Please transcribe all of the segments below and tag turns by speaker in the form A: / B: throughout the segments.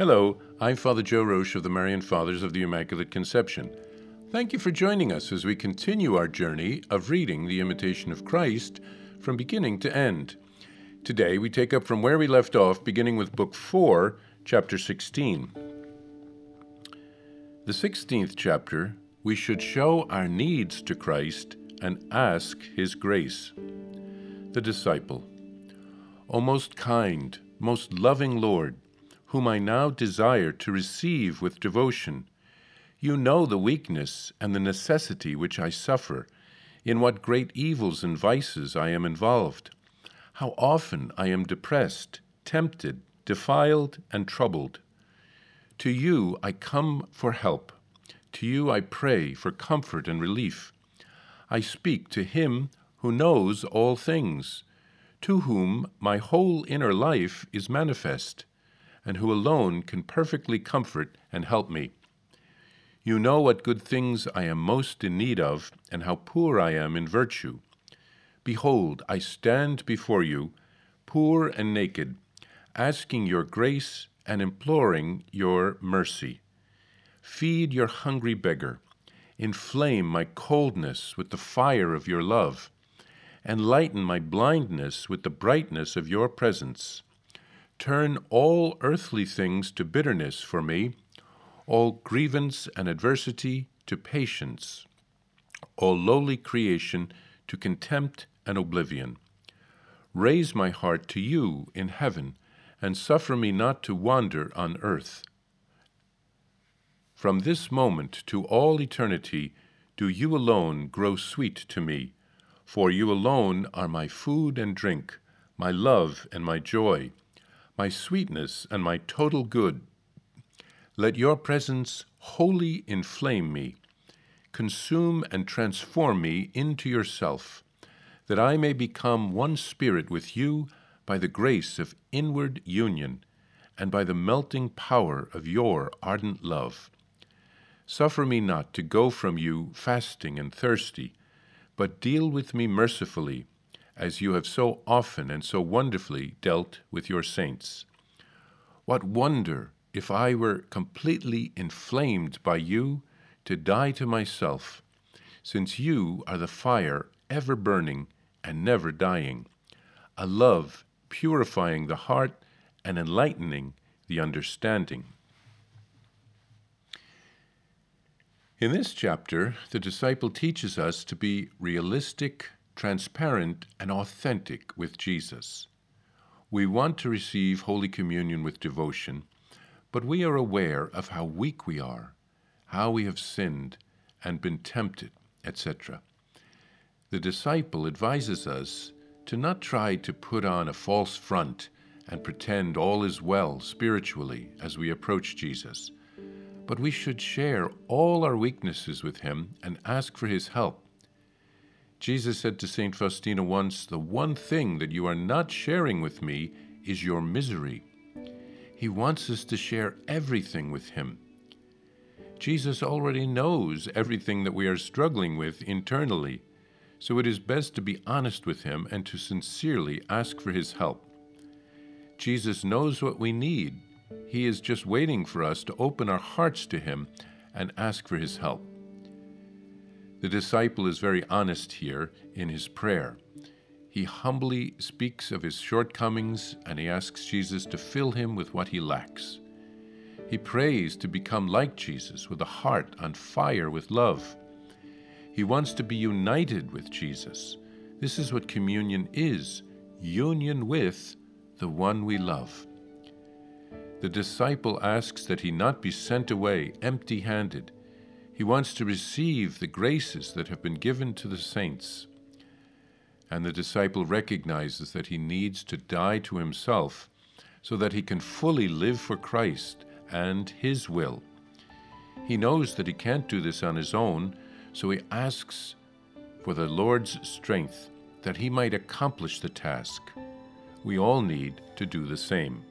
A: Hello, I'm Father Joe Roesch of the Marian Fathers of the Immaculate Conception. Thank you for joining us as we continue our journey of reading the Imitation of Christ from beginning to end. Today we take up from where we left off, beginning with Book 4, Chapter 16. The 16th chapter, we should show our needs to Christ and ask His grace. The Disciple. O most kind, most loving Lord, whom I now desire to receive with devotion, you know the weakness and the necessity which I suffer, in what great evils and vices I am involved, how often I am depressed, tempted, defiled, and troubled. To you I come for help. To you I pray for comfort and relief. I speak to Him who knows all things to whom my whole inner life is manifest, and who alone can perfectly comfort and help me. You know what good things I am most in need of, and how poor I am in virtue. Behold, I stand before you, poor and naked, asking your grace and imploring your mercy. Feed your hungry beggar. Inflame my coldness with the fire of your love and lighten my blindness with the brightness of your presence. Turn all earthly things to bitterness for me, all grievance and adversity to patience, all lowly creation to contempt and oblivion. Raise my heart to you in heaven, and suffer me not to wander on earth. From this moment to all eternity, do you alone grow sweet to me for you alone are my food and drink, my love and my joy, my sweetness and my total good. Let your presence wholly inflame me, consume and transform me into yourself, that I may become one spirit with you by the grace of inward union and by the melting power of your ardent love. Suffer me not to go from you fasting and thirsty but deal with me mercifully, as you have so often and so wonderfully dealt with your saints. What wonder if I were completely inflamed by you to die to myself, since you are the fire ever burning and never dying, a love purifying the heart and enlightening the understanding. In this chapter, the disciple teaches us to be realistic, transparent, and authentic with Jesus. We want to receive Holy Communion with devotion, but we are aware of how weak we are, how we have sinned and been tempted, etc. The disciple advises us to not try to put on a false front and pretend all is well spiritually as we approach Jesus but we should share all our weaknesses with him and ask for his help. Jesus said to St. Faustina once, The one thing that you are not sharing with me is your misery. He wants us to share everything with him. Jesus already knows everything that we are struggling with internally, so it is best to be honest with him and to sincerely ask for his help. Jesus knows what we need he is just waiting for us to open our hearts to Him and ask for His help. The disciple is very honest here in his prayer. He humbly speaks of his shortcomings and he asks Jesus to fill him with what he lacks. He prays to become like Jesus with a heart on fire with love. He wants to be united with Jesus. This is what communion is union with the one we love the disciple asks that he not be sent away empty handed. He wants to receive the graces that have been given to the saints. And the disciple recognizes that he needs to die to himself so that he can fully live for Christ and his will. He knows that he can't do this on his own, so he asks for the Lord's strength that he might accomplish the task. We all need to do the same.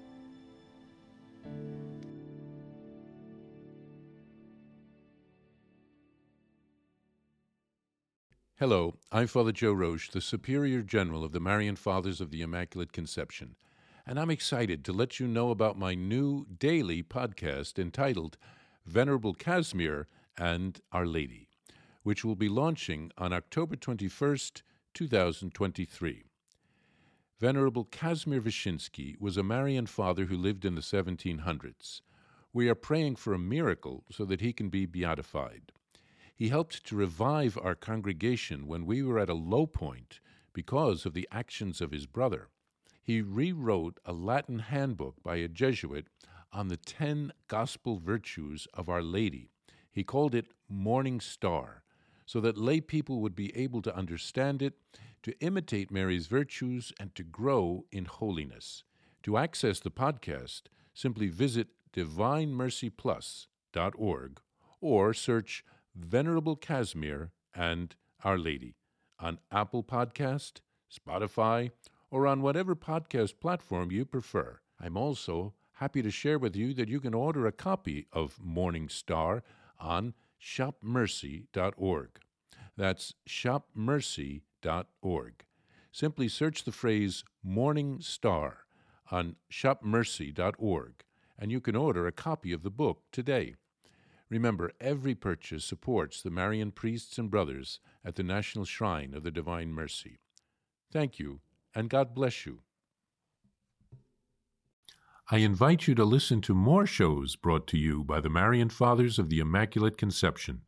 B: Hello, I'm Father Joe Roesch, the Superior General of the Marian Fathers of the Immaculate Conception,
A: and I'm excited to let you know about my new daily podcast entitled Venerable Casimir and Our Lady, which will be launching on October 21st, 2023. Venerable Casimir Wyszyński was a Marian father who lived in the 1700s. We are praying for a miracle so that he can be beatified. He helped to revive our congregation when we were at a low point because of the actions of his brother he rewrote a Latin handbook by a Jesuit on the ten gospel virtues of Our Lady. He called it Morning Star, so that lay people would be able to understand it, to imitate Mary's virtues, and to grow in holiness. To access the podcast, simply visit divinemercyplus.org or search Venerable Casimir and Our Lady on Apple Podcast, Spotify, or on whatever podcast platform you prefer. I'm also happy to share with you that you can order a copy of Morning Star on shopmercy.org. That's shopmercy.org. Simply search the phrase Morning Star on shopmercy.org and you can order a copy of the book today. Remember, every purchase supports the Marian priests and brothers at the National Shrine of the Divine Mercy. Thank you and God bless you. I invite you to listen to more shows brought to you by the Marian Fathers of the Immaculate Conception.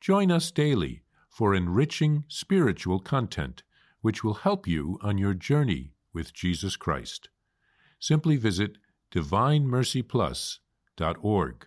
A: Join us daily for enriching spiritual content which will help you on your journey with Jesus Christ. Simply visit DivineMercyPlus.org